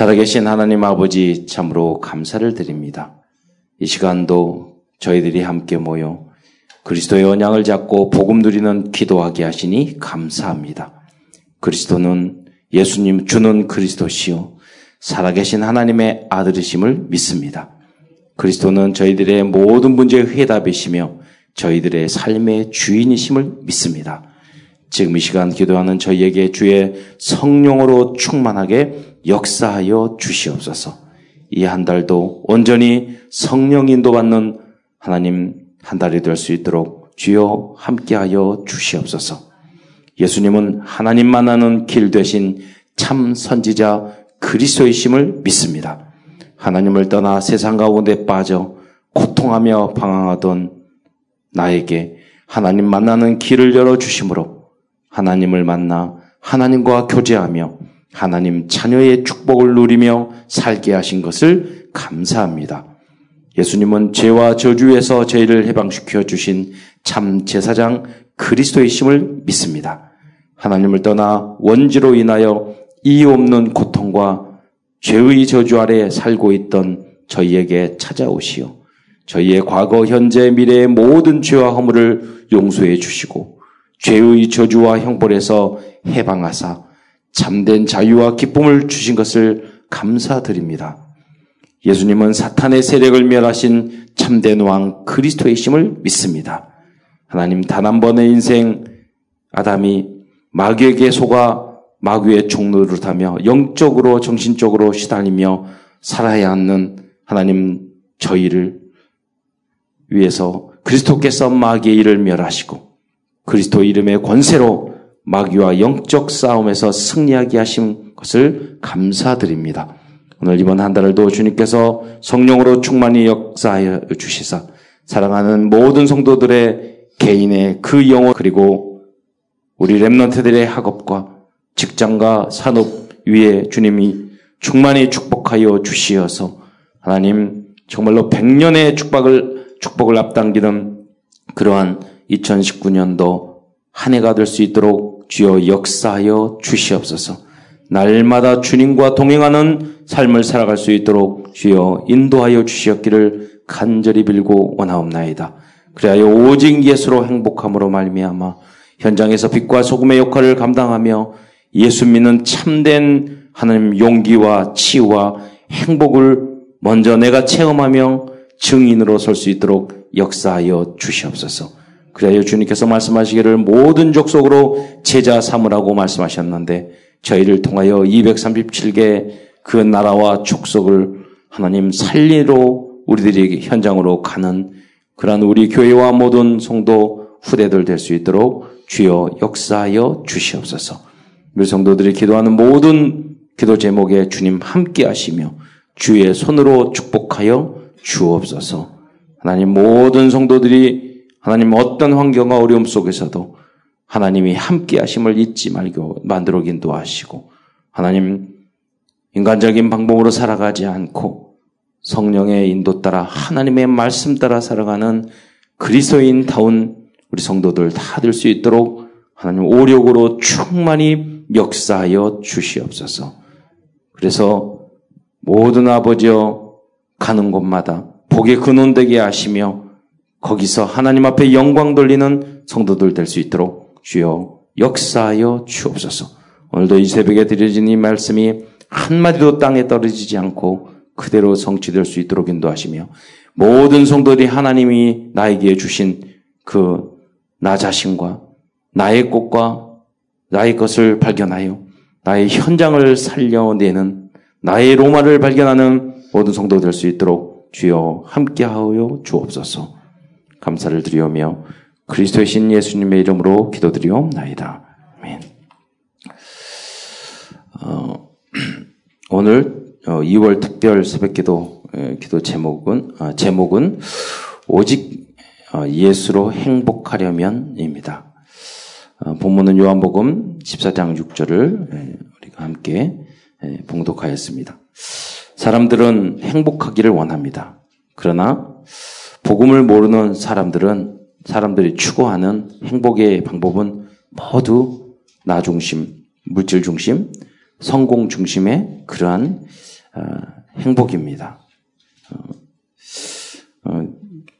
살아계신 하나님 아버지 참으로 감사를 드립니다. 이 시간도 저희들이 함께 모여 그리스도의 언약을 잡고 복음 누리는 기도하게 하시니 감사합니다. 그리스도는 예수님 주는 그리스도시요 살아계신 하나님의 아들이심을 믿습니다. 그리스도는 저희들의 모든 문제의 해답이시며 저희들의 삶의 주인이심을 믿습니다. 지금 이 시간 기도하는 저희에게 주의 성령으로 충만하게 역사하여 주시옵소서. 이 한 달도 온전히 성령 인도받는 하나님 한 달이 될 수 있도록 주여 함께하여 주시옵소서. 예수님은 하나님 만나는 길 되신 참 선지자 그리스도이심을 믿습니다. 하나님을 떠나 세상 가운데 빠져 고통하며 방황하던 나에게 하나님 만나는 길을 열어 주심으로 하나님을 만나 하나님과 교제하며 하나님 자녀의 축복을 누리며 살게 하신 것을 감사합니다. 예수님은 죄와 저주에서 죄를 해방시켜 주신 참 제사장 그리스도의 심을 믿습니다. 하나님을 떠나 원지로 인하여 이유 없는 고통과 죄의 저주 아래 살고 있던 저희에게 찾아오시오. 저희의 과거, 현재, 미래의 모든 죄와 허물을 용서해 주시고 죄의 저주와 형벌에서 해방하사 참된 자유와 기쁨을 주신 것을 감사드립니다. 예수님은 사탄의 세력을 멸하신 참된 왕 그리스도의 심을 믿습니다. 하나님 단 한 번의 인생 아담이 마귀에게 속아 마귀의 종로를 타며 영적으로 정신적으로 시달리며 살아야 하는 하나님 저희를 위해서 그리스도께서 마귀의 일을 멸하시고 그리스도 이름의 권세로 마귀와 영적 싸움에서 승리하게 하신 것을 감사드립니다. 오늘 이번 한 달을도 주님께서 성령으로 충만히 역사하여 주시사 사랑하는 모든 성도들의 개인의 그 영혼 그리고 우리 랩런트들의 학업과 직장과 산업 위에 주님이 충만히 축복하여 주시어서 하나님 정말로 백년의 축복을 축복을 앞당기는 그러한 2019년도 한 해가 될 수 있도록 주여 역사하여 주시옵소서. 날마다 주님과 동행하는 삶을 살아갈 수 있도록 주여 인도하여 주시었기를 간절히 빌고 원하옵나이다. 그래야 오직 예수로 행복함으로 말미암아 현장에서 빛과 소금의 역할을 감당하며 예수 믿는 참된 하나님 용기와 치유와 행복을 먼저 내가 체험하며 증인으로 설 수 있도록 역사하여 주시옵소서. 그래야 주님께서 말씀하시기를 모든 족속으로 제자 삼으라고 말씀하셨는데 저희를 통하여 237개 그 나라와 족속을 하나님 살리러 우리들이 현장으로 가는 그러한 우리 교회와 모든 성도 후대들 될 수 있도록 주여 역사하여 주시옵소서. 우리 성도들이 기도하는 모든 기도 제목에 주님 함께 하시며 주의 손으로 축복하여 주옵소서. 하나님 모든 성도들이 하나님 어떤 환경과 어려움 속에서도 하나님이 함께 하심을 잊지 말고 만들어 인도하시고 하나님 인간적인 방법으로 살아가지 않고 성령의 인도 따라 하나님의 말씀 따라 살아가는 그리스도인다운 우리 성도들 다 될 수 있도록 하나님 오력으로 충만히 역사하여 주시옵소서. 그래서 모든 아버지여 가는 곳마다 복의 근원되게 하시며 거기서 하나님 앞에 영광 돌리는 성도들 될 수 있도록 주여 역사하여 주옵소서. 오늘도 이 새벽에 드려진 이 말씀이 한마디도 땅에 떨어지지 않고 그대로 성취될 수 있도록 인도하시며 모든 성도들이 하나님이 나에게 주신 그 나 자신과 나의 꽃과 나의 것을 발견하여 나의 현장을 살려내는 나의 로마를 발견하는 모든 성도 될 수 있도록 주여 함께하여 주옵소서. 감사를 드리오며 그리스도의 신 예수님의 이름으로 기도드리옵나이다. 아멘. 어, 오늘 2월 어, 특별 새벽기도 기도 제목은 아, 제목은 오직 어, 예수로 행복하려면입니다. 어, 본문은 요한복음 14장 6절을 예, 우리가 함께 예, 봉독하였습니다. 사람들은 행복하기를 원합니다. 그러나 복음을 모르는 사람들은 사람들이 추구하는 행복의 방법은 모두 나 중심, 물질 중심, 성공 중심의 그러한 어, 행복입니다. 어, 어,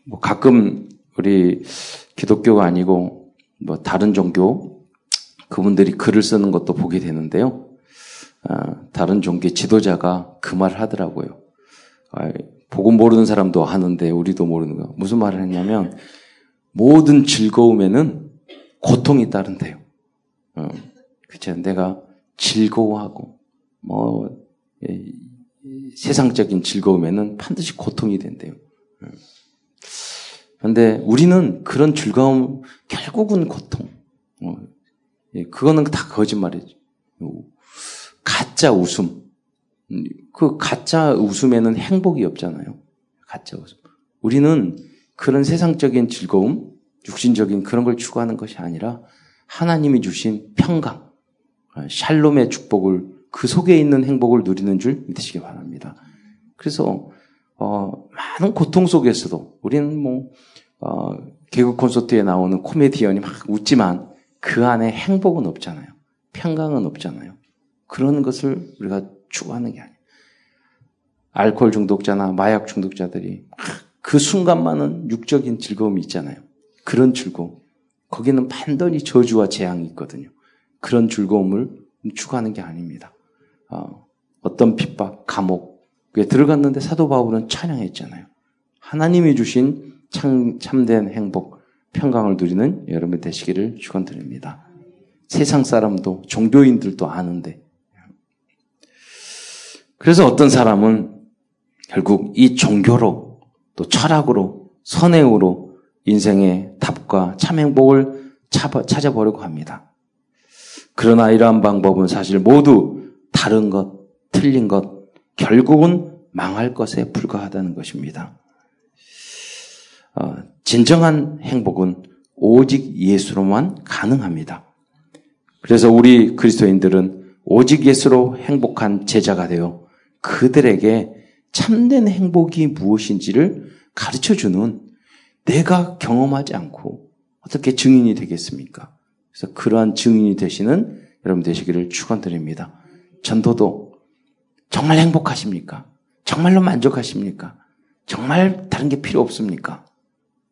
뭐 가끔 우리 기독교가 아니고 뭐 다른 종교 그분들이 글을 쓰는 것도 보게 되는데요. 다른 종교 지도자가 그 말을 하더라고요. 복음 모르는 사람도 하는데 우리도 모르는 거. 무슨 말을 했냐면 모든 즐거움에는 고통이 따른대요. 어, 그쵸. 내가 즐거워하고, 뭐, 예, 세상적인 즐거움에는 반드시 고통이 된대요. 그런데 어. 우리는 그런 즐거움, 결국은 고통. 어, 예, 그거는 다 거짓말이죠. 가짜 웃음. 그 가짜 웃음에는 행복이 없잖아요. 가짜 웃음. 우리는 그런 세상적인 즐거움, 육신적인 그런 걸 추구하는 것이 아니라 하나님이 주신 평강, 샬롬의 축복을 그 속에 있는 행복을 누리는 줄 믿으시기 바랍니다. 그래서 어, 많은 고통 속에서도 우리는 뭐 어, 개그 콘서트에 나오는 코미디언이 막 웃지만 그 안에 행복은 없잖아요. 평강은 없잖아요. 그런 것을 우리가 추구하는 게 아니에요. 알코올 중독자나 마약 중독자들이 그 순간만은 육적인 즐거움이 있잖아요. 그런 즐거움. 거기는 반드시 저주와 재앙이 있거든요. 그런 즐거움을 추구하는 게 아닙니다. 어, 떤 핍박, 감옥에 들어갔는데 사도 바울은 찬양했잖아요. 하나님이 주신 참, 참된 행복, 평강을 누리는 여러분 되시기를 축원드립니다. 세상 사람도 종교인들도 아는데 그래서 어떤 사람은 결국 이 종교로 또 철학으로 선행으로 인생의 답과 참 행복을 찾아보려고 합니다. 그러나 이러한 방법은 사실 모두 다른 것, 틀린 것, 결국은 망할 것에 불과하다는 것입니다. 어, 진정한 행복은 오직 예수로만 가능합니다. 그래서 우리 그리스도인들은 오직 예수로 행복한 제자가 되어 그들에게 참된 행복이 무엇인지를 가르쳐 주는 내가 경험하지 않고 어떻게 증인이 되겠습니까? 그래서 그러한 증인이 되시는 여러분 되시기를 축원드립니다. 전도도 정말 행복하십니까? 정말로 만족하십니까? 정말 다른 게 필요 없습니까?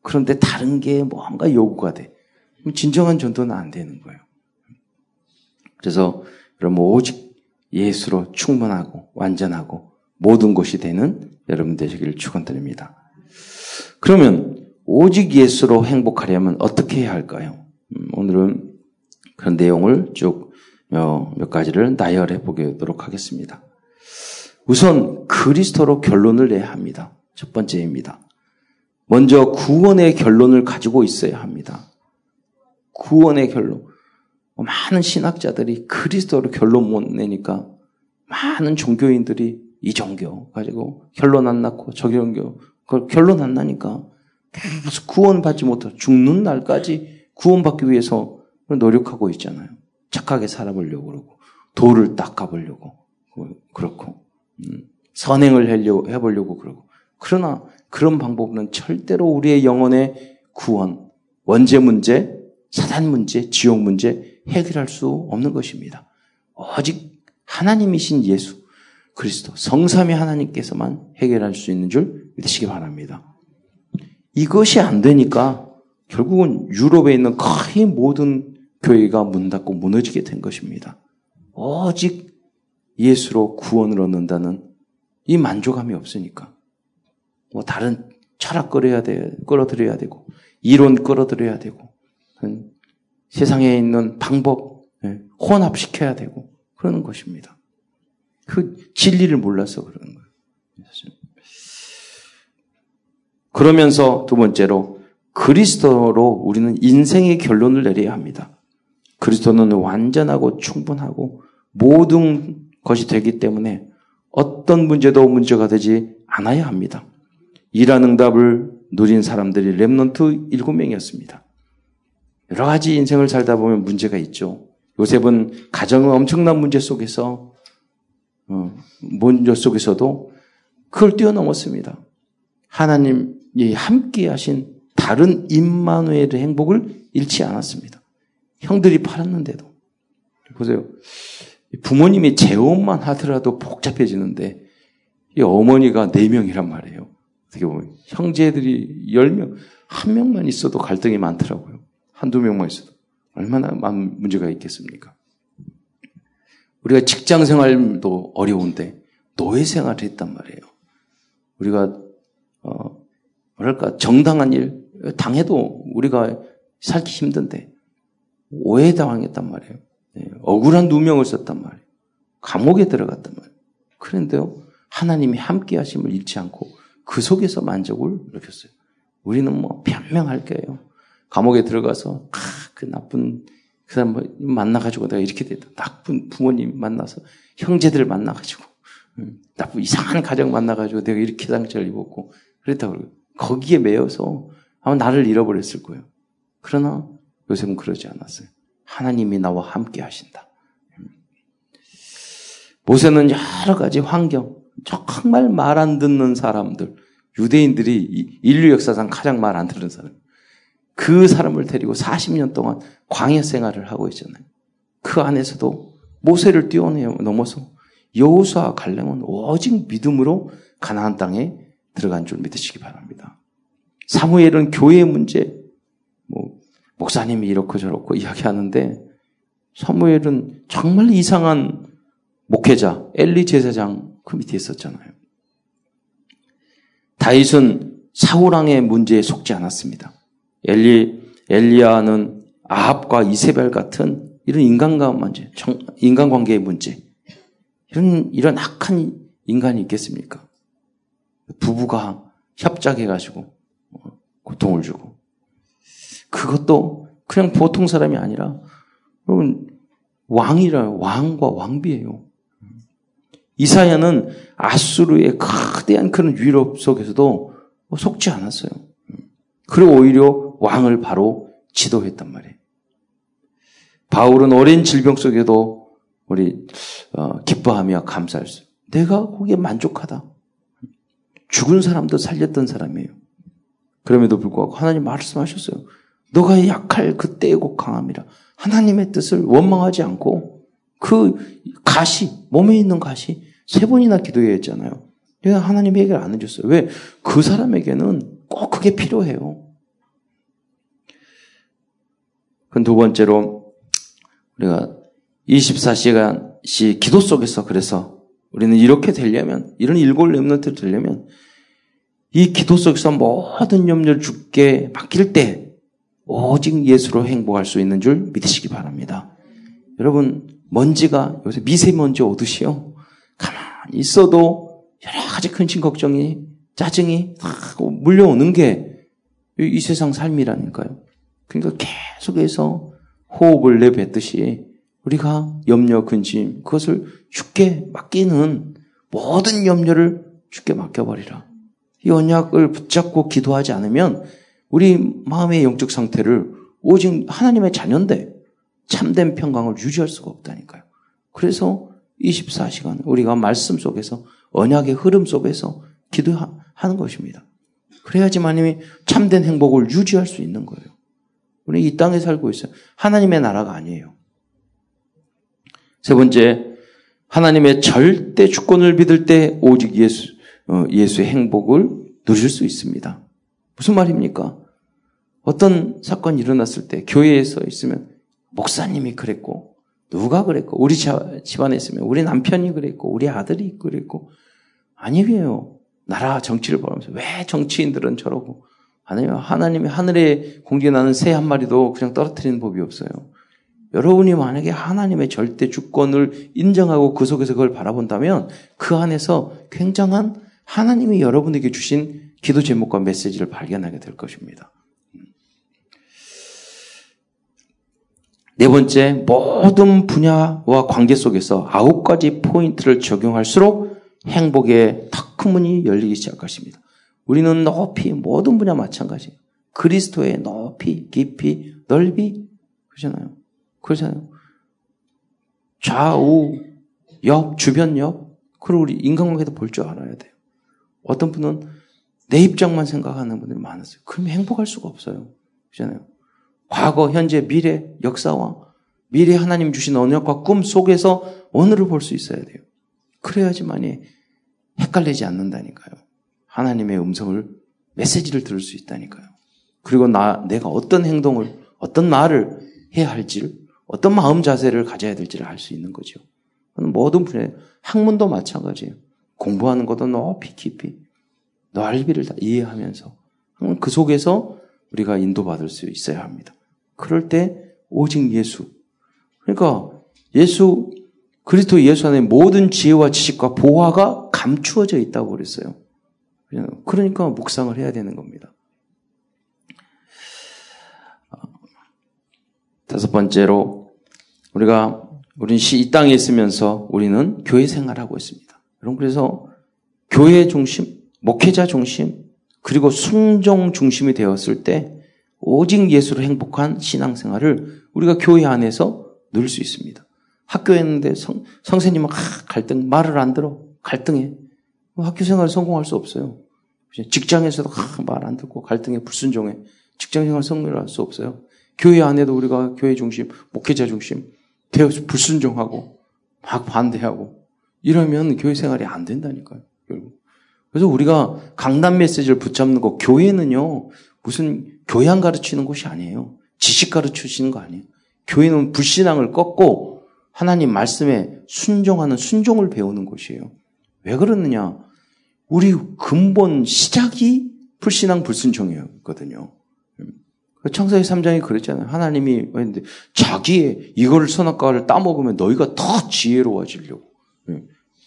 그런데 다른 게 뭔가 요구가 돼. 진정한 전도는 안 되는 거예요. 그래서 여러분 오직 예수로 충분하고 완전하고 모든 것이 되는 여러분 되시기를 축원드립니다. 그러면 오직 예수로 행복하려면 어떻게 해야 할까요? 음, 오늘은 그런 내용을 쭉 몇 가지를 나열해 보도록 하겠습니다. 우선 그리스도로 결론을 내야 합니다. 첫 번째입니다. 먼저 구원의 결론을 가지고 있어야 합니다. 구원의 결론. 많은 신학자들이 그리스도로 결론 못 내니까 많은 종교인들이 이 종교 가지고 결론 안 났고 저 종교 그 결론 안 나니까 계속 구원받지 못해 죽는 날까지 구원받기 위해서 노력하고 있잖아요. 착하게 살아보려고 그러고 도를 닦아보려고 그렇고 음, 선행을 하려고 해보려고 그러고 그러나 그런 방법은 절대로 우리의 영혼의 구원, 원죄 문제, 사단 문제, 지옥 문제 해결할 수 없는 것입니다. 오직 하나님이신 예수, 그리스도, 성삼위 하나님께서만 해결할 수 있는 줄 믿으시기 바랍니다. 이것이 안 되니까 결국은 유럽에 있는 거의 모든 교회가 문 닫고 무너지게 된 것입니다. 오직 예수로 구원을 얻는다는 이 만족감이 없으니까. 뭐 다른 철학 끌어야 돼, 끌어들여야 되고, 이론 끌어들여야 되고, 세상에 있는 방법 예, 혼합시켜야 되고, 그러는 것입니다. 그 진리를 몰라서 그러는 거예요. 그러면서 두 번째로 그리스도로 우리는 인생의 결론을 내려야 합니다. 그리스도는 완전하고 충분하고 모든 것이 되기 때문에 어떤 문제도 문제가 되지 않아야 합니다. 이런 응답을 누린 사람들이 remnant 일곱 명이었습니다. 여러 가지 인생을 살다 보면 문제가 있죠. 요셉은 가정의 엄청난 문제 속에서 어, 문제 속에서도 그걸 뛰어넘었습니다. 하나님이 함께 하신다는 임마누엘의 행복을 잃지 않았습니다. 형들이 팔았는데도. 보세요. 부모님이 재혼만 하더라도 복잡해지는데 이 어머니가 네 명이란 말이에요. 어떻게 보면 형제들이 열 명, 한 명만 있어도 갈등이 많더라고요. 한두 명만 있어도 얼마나 많은 문제가 있겠습니까? 우리가 직장 생활도 어려운데 노예 생활을 했단 말이에요. 우리가 어 뭐랄까 정당한 일 당해도 우리가 살기 힘든데 오해 당했단 말이에요. 네, 억울한 누명을 썼단 말이에요. 감옥에 들어갔단 말이에요. 그런데요, 하나님이 함께 하심을 잃지 않고 그 속에서 만족을 느꼈어요. 우리는 뭐 변명할 거예요. 감옥에 들어가서 아, 그 나쁜 그 사람 뭐 만나가지고 내가 이렇게 됐다. 나쁜 부모님 만나서 형제들 만나가지고 음, 나쁜 이상한 가정 만나가지고 내가 이렇게 상처를 입었고 그랬다고 거기에 매여서 아마 나를 잃어버렸을 거예요. 그러나 요셉은 그러지 않았어요. 하나님이 나와 함께 하신다. 모세는 여러 가지 환경, 정말 말 안 듣는 사람들, 유대인들이 인류 역사상 가장 말 안 듣는 사람, 그 사람을 데리고 40년 동안 광야 생활을 하고 있잖아요. 그 안에서도 모세를 뛰어넘어서 여호수아 갈렙은 오직 믿음으로 가나안 땅에 들어간 줄 믿으시기 바랍니다. 사무엘은 교회의 문제, 뭐 목사님이 이렇고 저렇고 이야기하는데 사무엘은 정말 이상한 목회자 엘리 제사장 그 밑에 있었잖아요. 다윗은 사우랑의 문제에 속지 않았습니다. 엘리 엘리야는 아합과 이세벨 같은 이런 인간과 문제, 인간관계의 문제, 이런 이런 악한 인간이 있겠습니까? 부부가 협작해가지고 고통을 주고 그것도 그냥 보통 사람이 아니라 여러분 왕이라 왕과 왕비예요. 이사야는 아수르의 거대한 그런 위협 속에서도 속지 않았어요. 그리고 오히려 왕을 바로 지도했단 말이에요. 바울은 오랜 질병 속에도 우리 어, 기뻐하며 수. 내가 거기에 만족하다. 죽은 사람도 살렸던 사람이에요. 그럼에도 불구하고 하나님 말씀하셨어요. 너가 약할 그때의 곧 강함이라. 하나님의 뜻을 원망하지 않고 그 가시, 몸에 있는 가시 세 번이나 기도해야 했잖아요. 내가 하나님이 해결 안 해줬어요. 왜? 그 사람에게는 꼭 그게 필요해요. 그 두 번째로 우리가 24시간씩 기도 속에서 그래서 우리는 이렇게 되려면 이런 일골 렘넌트를 되려면 이 기도 속에서 모든 염려를 죽게 맡길 때 오직 예수로 행복할 수 있는 줄 믿으시기 바랍니다. 여러분 먼지가 요새 미세먼지 오듯이요. 가만히 있어도 여러 가지 근심 걱정이 짜증이 물려오는 게 이 세상 삶이라니까요. 그러니까 계속해서 호흡을 내뱉듯이 우리가 염려, 근심 그것을 죽게 맡기는 모든 염려를 죽게 맡겨버리라. 이 언약을 붙잡고 기도하지 않으면 우리 마음의 영적 상태를 오직 하나님의 자녀인데 참된 평강을 유지할 수가 없다니까요. 그래서 24시간 우리가 말씀 속에서 언약의 흐름 속에서 기도하는 것입니다. 그래야지 하나님이 참된 행복을 유지할 수 있는 거예요. 우리 이 땅에 살고 있어요. 하나님의 나라가 아니에요. 세 번째, 하나님의 절대 주권을 믿을 때 오직 예수, 어, 예수의 행복을 누릴 수 있습니다. 무슨 말입니까? 어떤 사건이 일어났을 때 교회에서 있으면 목사님이 그랬고 누가 그랬고 우리 집안에 있으면 우리 남편이 그랬고 우리 아들이 그랬고 아니에요. 나라 정치를 보면서 왜 정치인들은 저러고 하나님 하나님이 하늘에 공중에 나는 새 한 마리도 그냥 떨어뜨리는 법이 없어요. 여러분이 만약에 하나님의 절대 주권을 인정하고 그 속에서 그걸 바라본다면 그 안에서 굉장한 하나님이 여러분에게 주신 기도 제목과 메시지를 발견하게 될 것입니다. 네 번째, 모든 분야와 관계 속에서 아홉 가지 포인트를 적용할수록 행복의 탁큰 문이 열리기 시작하십니다. 우리는 높이, 모든 분야 마찬가지. 그리스도의 높이, 깊이, 넓이, 그러잖아요. 그러잖아요. 좌우, 옆, 주변 옆, 그걸 우리 인간관계도 볼 줄 알아야 돼요. 어떤 분은 내 입장만 생각하는 분들이 많았어요. 그러면 행복할 수가 없어요. 그잖아요. 과거, 현재, 미래, 역사와 미래 하나님 주신 언약과 꿈 속에서 오늘을 볼 수 있어야 돼요. 그래야지만이 헷갈리지 않는다니까요. 하나님의 음성을 메시지를 들을 수 있다니까요. 그리고 나 내가 어떤 행동을 어떤 말을 해야 할지를 어떤 마음 자세를 가져야 될지를 알 수 있는 거죠. 모든 분야 학문도 마찬가지예요. 공부하는 것도 높이 깊이 넓이를 다 이해하면서 그 속에서 우리가 인도받을 수 있어야 합니다. 그럴 때 오직 예수. 그러니까 예수 그리스도 예수 안에 모든 지혜와 지식과 보화가 감추어져 있다고 그랬어요. 그러니까 묵상을 해야 되는 겁니다. 다섯 번째로 우리가 우리는 이 땅에 있으면서 우리는 교회 생활하고 있습니다. 여러분 그래서 교회 중심, 목회자 중심, 그리고 순종 중심이 되었을 때 오직 예수로 행복한 신앙생활을 우리가 교회 안에서 누릴 수 있습니다. 학교에 있는데 성, 선생님은 아, 갈등, 말을 안 들어. 갈등해. 학교 생활 성공할 수 없어요. 직장에서도 아, 말안 듣고 갈등에 불순종해. 직장 생활 성공할 수 없어요. 교회 안에도 우리가 교회 중심, 목회자 중심, 되어서 불순종하고 막 반대하고 이러면 교회 생활이 안 된다니까요. 결국. 그래서 우리가 강단 메시지를 붙잡는 거 교회는요 무슨 교양 가르치는 곳이 아니에요. 지식 가르치시는 거 아니에요. 교회는 불신앙을 꺾고 하나님 말씀에 순종하는 순종을 배우는 곳이에요. 왜 그러느냐? 우리 근본 시작이 불신앙 불순종이었거든요. 청사의 3장이 그랬잖아요. 하나님이 했는데 자기의 이거를 선악과를 따먹으면 너희가 더 지혜로워지려고. 예.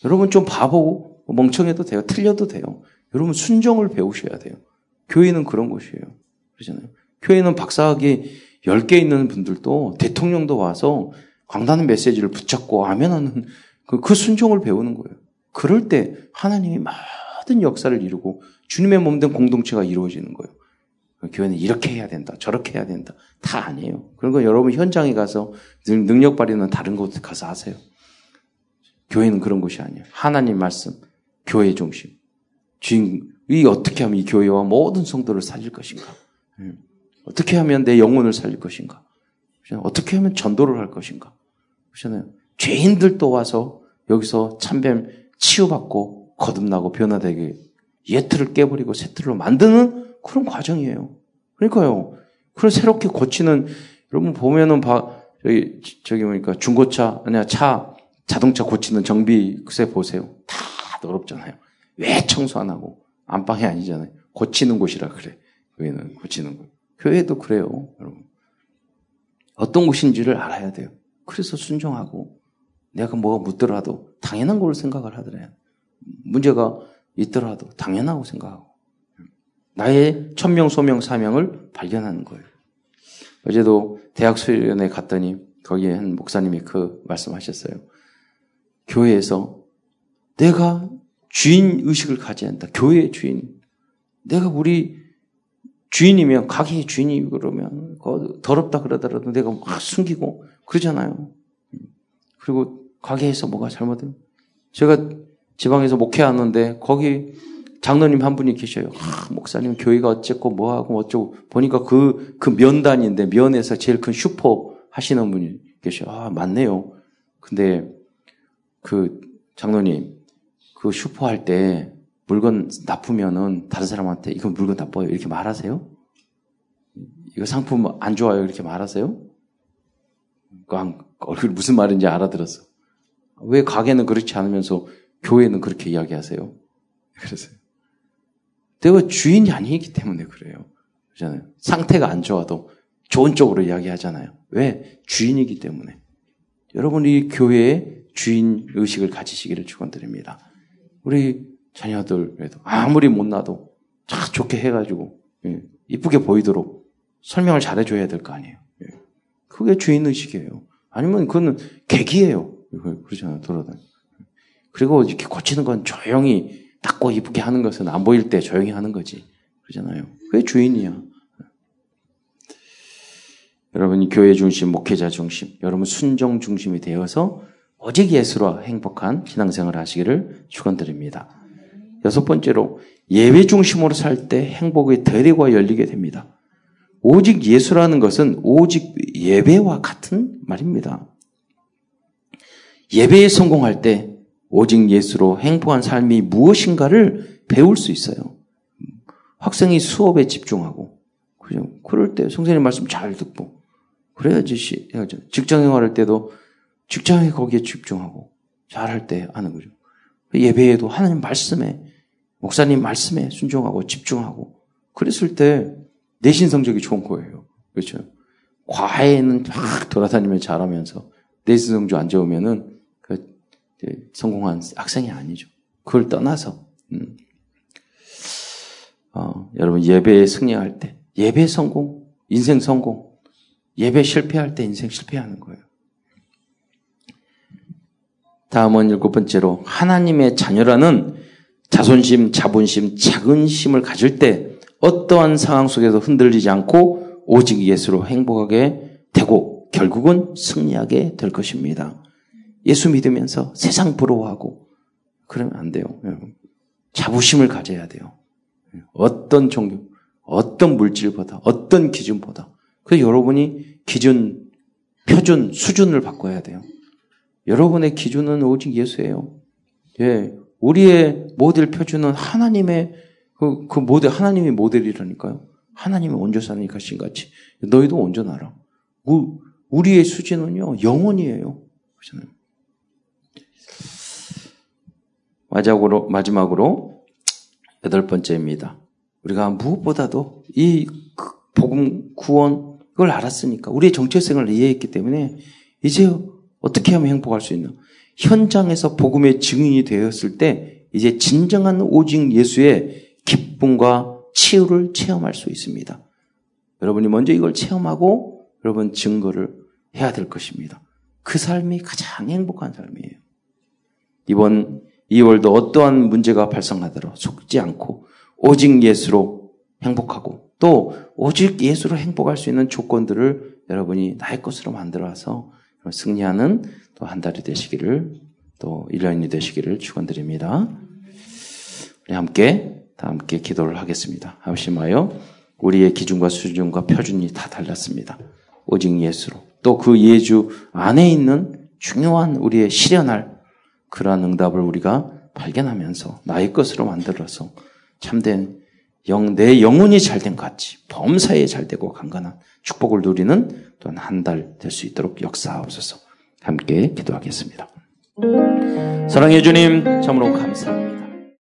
여러분 좀 바보고 멍청해도 돼요. 틀려도 돼요. 여러분 순종을 배우셔야 돼요. 교회는 그런 곳이에요. 그러잖아요. 교회는 박사학위 10개 있는 분들도 대통령도 와서 광단의 메시지를 붙잡고 아멘하는 그, 그 순종을 배우는 거예요. 그럴 때 하나님이 모든 역사를 이루고 주님의 몸 된 공동체가 이루어지는 거예요. 교회는 이렇게 해야 된다, 저렇게 해야 된다. 다 아니에요. 그런 거 여러분 현장에 가서 능력 발휘는 다른 곳에 가서 하세요. 교회는 그런 곳이 아니에요. 하나님 말씀, 교회 중심. 주인, 이 어떻게 하면 이 교회와 모든 성도를 살릴 것인가? 음. 어떻게 하면 내 영혼을 살릴 것인가? 어떻게 하면 전도를 할 것인가? 그렇잖아요. 죄인들도 와서 여기서 참뱀 치유받고 거듭나고 변화되게 예틀을 깨버리고 새틀로 만드는 그런 과정이에요. 그러니까요. 그걸 새롭게 고치는 여러분 보면은 봐 저기 저기 보니까 중고차 아니야 차 자동차 고치는 정비 그새 보세요. 다 더럽잖아요. 왜 청소 안 하고 안방이 아니잖아요. 고치는 곳이라 그래. 교회는 고치는 곳. 교회도 그래요, 여러분. 어떤 곳인지를 알아야 돼요. 그래서 순종하고 내가 뭐가 묻더라도 당연한 걸 생각을 하더래요. 문제가 있더라도 당연하고 생각하고 나의 천명, 소명, 사명을 발견하는 거예요. 어제도 대학 수련회 갔더니 거기에 한 목사님이 그 말씀하셨어요. 교회에서 내가 주인 의식을 가져야 한다. 교회의 주인. 내가 우리 주인이면 가게의 주인이 그러면 더럽다 그러더라도 내가 막 숨기고 그러잖아요. 그리고 가게에서 뭐가 잘못되면 제가 지방에서 목회하는데 거기 장로님 한 분이 계셔요. 아, 목사님 교회가 어쨌고 뭐하고 어쩌고 보니까 그, 그 면단인데 면에서 제일 큰 슈퍼 하시는 분이 계셔요. 아, 맞네요. 근데 그 장로님 그 슈퍼 할 때 물건 나쁘면은 다른 사람한테 이거 물건 나빠요 이렇게 말하세요? 이거 상품 안 좋아요 이렇게 말하세요? 얼굴 무슨 말인지 알아들었어. 왜 가게는 그렇지 않으면서 교회는 그렇게 이야기하세요? 그래서요. 내가 주인이 아니기 때문에 그래요. 그렇잖아요. 상태가 안 좋아도 좋은 쪽으로 이야기하잖아요. 왜? 주인이기 때문에. 여러분 이 교회의 주인 의식을 가지시기를 축원드립니다. 우리 자녀들에도 아무리 못나도 참 좋게 해가지고 예, 이쁘게 보이도록 설명을 잘해줘야 될 거 아니에요. 예. 그게 주인 의식이에요. 아니면 그거는 계기예요. 그렇잖아요. 돌아다니. 그리고 이렇게 고치는 건 조용히 닦고 이쁘게 하는 것은 안 보일 때 조용히 하는 거지. 그러잖아요. 그게 주인이야. 여러분이 교회 중심, 목회자 중심, 여러분 순종 중심이 되어서 오직 예수로 행복한 신앙생활을 하시기를 축원드립니다. 여섯 번째로 예배 중심으로 살 때 행복의 대리가 열리게 됩니다. 오직 예수라는 것은 오직 예배와 같은 말입니다. 예배에 성공할 때 오직 예수로 행복한 삶이 무엇인가를 배울 수 있어요. 학생이 수업에 집중하고, 그죠? 그럴 때 성선님 말씀 잘 듣고, 그래야지, 해야죠. 직장 생활 할 때도 직장에 거기에 집중하고, 잘 할 때 하는 거죠. 예배에도 하나님 말씀에, 목사님 말씀에 순종하고 집중하고, 그랬을 때 내신 성적이 좋은 거예요. 그렇죠? 과외는 막 돌아다니며 잘하면서 내신 성적 안 좋으면은 그 성공한 학생이 아니죠. 그걸 떠나서 음. 어, 여러분 예배에 승리할 때 예배 성공, 인생 성공, 예배 실패할 때 인생 실패하는 거예요. 다음은 일곱 번째로 하나님의 자녀라는 자존심, 자본심, 자긍심을 가질 때 어떠한 상황 속에서 흔들리지 않고 오직 예수로 행복하게 되고 결국은 승리하게 될 것입니다. 예수 믿으면서 세상 부러워하고 그러면 안 돼요. 여러분. 자부심을 가져야 돼요. 어떤 종교, 어떤 물질보다, 어떤 기준보다. 그 여러분이 기준, 표준, 수준을 바꿔야 돼요. 여러분의 기준은 오직 예수예요. 예. 우리의 모델 표준은 하나님의 그, 그 모델, 하나님이 모델이라니까요. 하나님이 온전하니 가신 같이. 너희도 온전하라. 우리의 수준은요, 영원이에요. 그렇잖아요. 마지막으로, 마지막으로, 여덟 번째입니다. 우리가 무엇보다도 이 복음 구원, 그걸 알았으니까, 우리의 정체성을 이해했기 때문에, 이제 어떻게 하면 행복할 수 있나? 현장에서 복음의 증인이 되었을 때, 이제 진정한 오직 예수의 기쁨과 치유를 체험할 수 있습니다. 여러분이 먼저 이걸 체험하고 여러분 증거를 해야 될 것입니다. 그 삶이 가장 행복한 삶이에요. 이번 2월도 어떠한 문제가 발생하더라도 속지 않고 오직 예수로 행복하고 또 오직 예수로 행복할 수 있는 조건들을 여러분이 나의 것으로 만들어서 승리하는 또 한 달이 되시기를 또 1년이 되시기를 축원드립니다. 우리 함께 다 함께 기도를 하겠습니다. 하시마요. 우리의 기준과 수준과 표준이 다 달랐습니다. 오직 예수로. 또 그 예주 안에 있는 중요한 우리의 실현할 그러한 응답을 우리가 발견하면서 나의 것으로 만들어서 참된 영, 내 영혼이 잘된 같이 범사에 잘되고 강건한 축복을 누리는 또한 한 달 될 수 있도록 역사하옵소서 함께 기도하겠습니다. 사랑해 주님, 참으로 감사합니다.